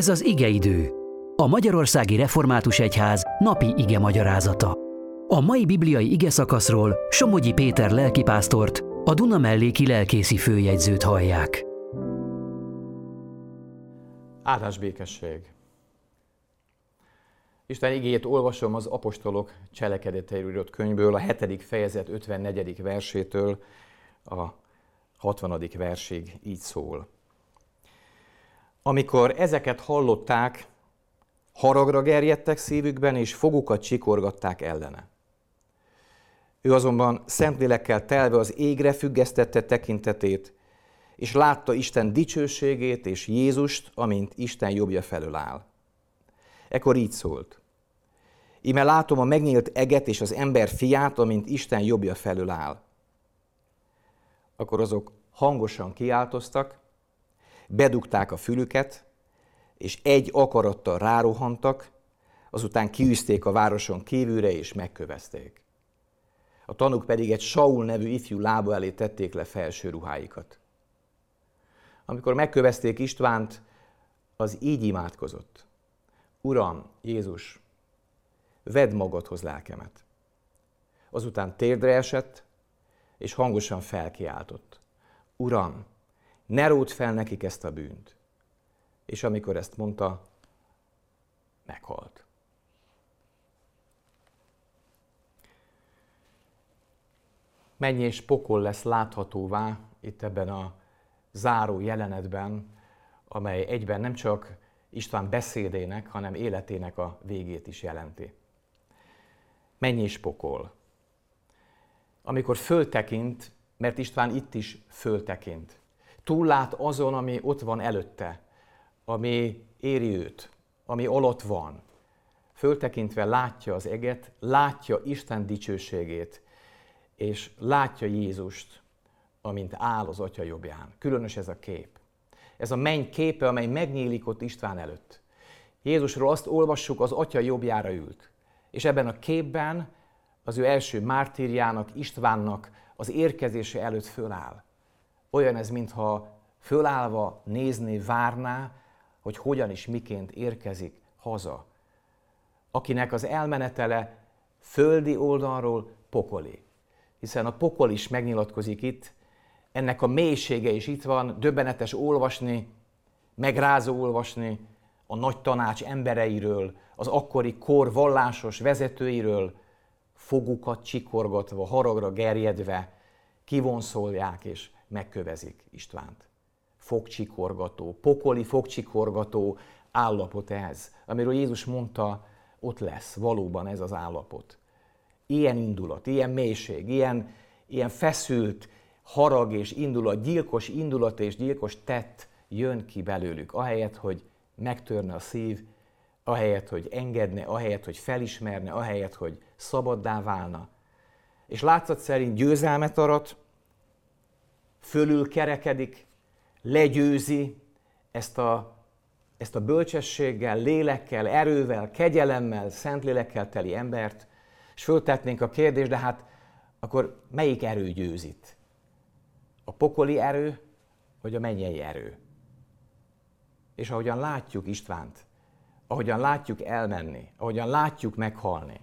Ez az igeidő. A Magyarországi Református Egyház napi ige magyarázata. A mai bibliai ige szakaszról Somogyi Péter lelkipásztort, a Duna melléki lelkészi főjegyzőt hallják. Áldás békesség! Isten igéjét olvasom az apostolok cselekedeteiről írott könyvből, a 7. fejezet 54. versétől a 60. versig így szól. Amikor ezeket hallották, haragra gerjedtek szívükben, és fogukat csikorgatták ellene. Ő azonban szentlélekkel telve az égre függesztette tekintetét, és látta Isten dicsőségét és Jézust, amint Isten jobbja felől áll. Ekkor így szólt. Íme látom a megnyílt eget és az ember fiát, amint Isten jobbja felől áll. Akkor azok hangosan kiáltoztak, bedugták a fülüket, és egy akarattal rárohantak, azután kiűzték a városon kívülre, és megkövezték. A tanúk pedig egy Saul nevű ifjú lába elé tették le felső ruháikat. Amikor megkövezték Istvánt, az így imádkozott. Uram, Jézus, vedd magadhoz lelkemet. Azután térdre esett, és hangosan felkiáltott. Uram, ne ród fel nekik ezt a bűnt. És amikor ezt mondta, meghalt. Mennyi és pokol lesz láthatóvá itt ebben a záró jelenetben, amely egyben nem csak István beszédének, hanem életének a végét is jelenti. Mennyi és pokol. Amikor föltekint, mert István itt is föltekint túllát azon, ami ott van előtte, ami éri őt, ami alatt van. Föltekintve látja az eget, látja Isten dicsőségét, és látja Jézust, amint áll az Atya jobbján. Különös ez a kép. Ez a menny képe, amely megnyílik ott István előtt. Jézusról azt olvassuk, az Atya jobbjára ült. És ebben a képben az ő első mártírjának, Istvánnak az érkezése előtt föláll. Olyan ez, mintha fölállva nézné, várná, hogy hogyan és miként érkezik haza. Akinek az elmenetele földi oldalról pokoli. Hiszen a pokol is megnyilatkozik itt, ennek a mélysége is itt van, döbbenetes olvasni, megrázó olvasni a nagy tanács embereiről, az akkori kor vallásos vezetőiről, fogukat csikorgatva, haragra gerjedve, kivonszolják és megkövezik Istvánt. Fogcsikorgató, pokoli fogcsikorgató állapot ez, amiről Jézus mondta, ott lesz valóban ez az állapot. Ilyen indulat, ilyen mélység, ilyen, ilyen feszült harag és indulat, gyilkos indulat és gyilkos tett jön ki belőlük, ahelyett, hogy megtörne a szív, ahelyett, hogy engedne, ahelyett, hogy felismerne, ahelyett, hogy szabaddá válna. És látszat szerint győzelmet arat, fölül kerekedik, legyőzi ezt a, ezt a bölcsességgel, lélekkel, erővel, kegyelemmel, szentlélekkel teli embert, és föltetnénk a kérdést, de hát akkor melyik erő győzít? A pokoli erő, vagy a mennyei erő? És ahogyan látjuk Istvánt, ahogyan látjuk elmenni, ahogyan látjuk meghalni,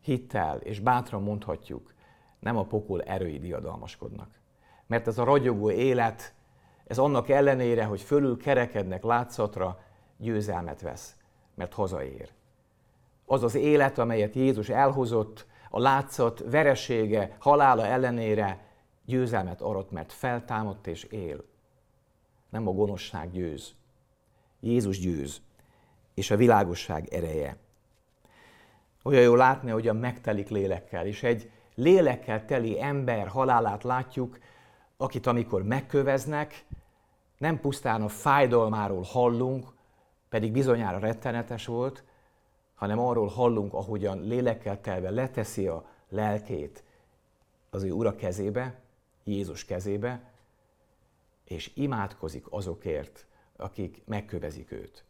hittel és bátran mondhatjuk, nem a pokol erői diadalmaskodnak, mert ez a ragyogó élet, ez annak ellenére, hogy fölül kerekednek látszatra, győzelmet vesz, mert hazaér. Az az élet, amelyet Jézus elhozott, a látszat veresége, halála ellenére győzelmet arat, mert feltámadt és él. Nem a gonoszság győz. Jézus győz, és a világosság ereje. Olyan jó látni, hogy a megtelik lélekkel, és egy lélekkel teli ember halálát látjuk, akit amikor megköveznek, nem pusztán a fájdalmáról hallunk, pedig bizonyára rettenetes volt, hanem arról hallunk, ahogyan lélekkel telve leteszi a lelkét az ő ura kezébe, Jézus kezébe, és imádkozik azokért, akik megkövezik őt.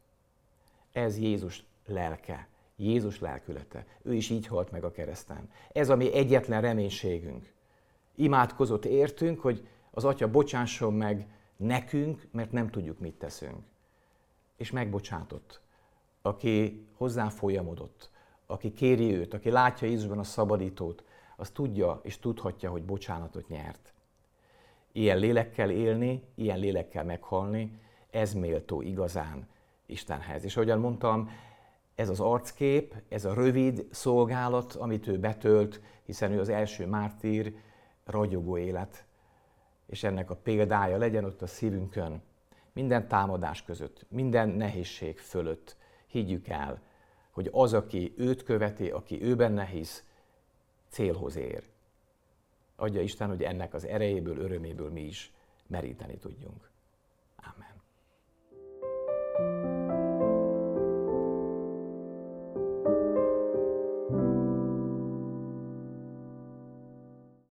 Ez Jézus lelke, Jézus lelkülete. Ő is így halt meg a kereszten. Ez a mi egyetlen reménységünk. Imádkozott értünk, hogy az Atya bocsásson meg nekünk, mert nem tudjuk, mit teszünk. és megbocsátott, aki hozzá folyamodott, aki kéri őt, aki látja Jézusban a szabadítót, az tudja és tudhatja, hogy bocsánatot nyert. Ilyen lélekkel élni, ilyen lélekkel meghalni, ez méltó igazán Istenhez. És ahogyan mondtam, ez az arckép, ez a rövid szolgálat, amit ő betölt, hiszen ő az első mártír, ragyogó élet, és ennek a példája legyen ott a szívünkön, minden támadás között, minden nehézség fölött. Higgyük el, hogy az, aki őt követi, aki őben nehéz, célhoz ér. Adja Isten, hogy ennek az erejéből, öröméből mi is meríteni tudjunk. Amen.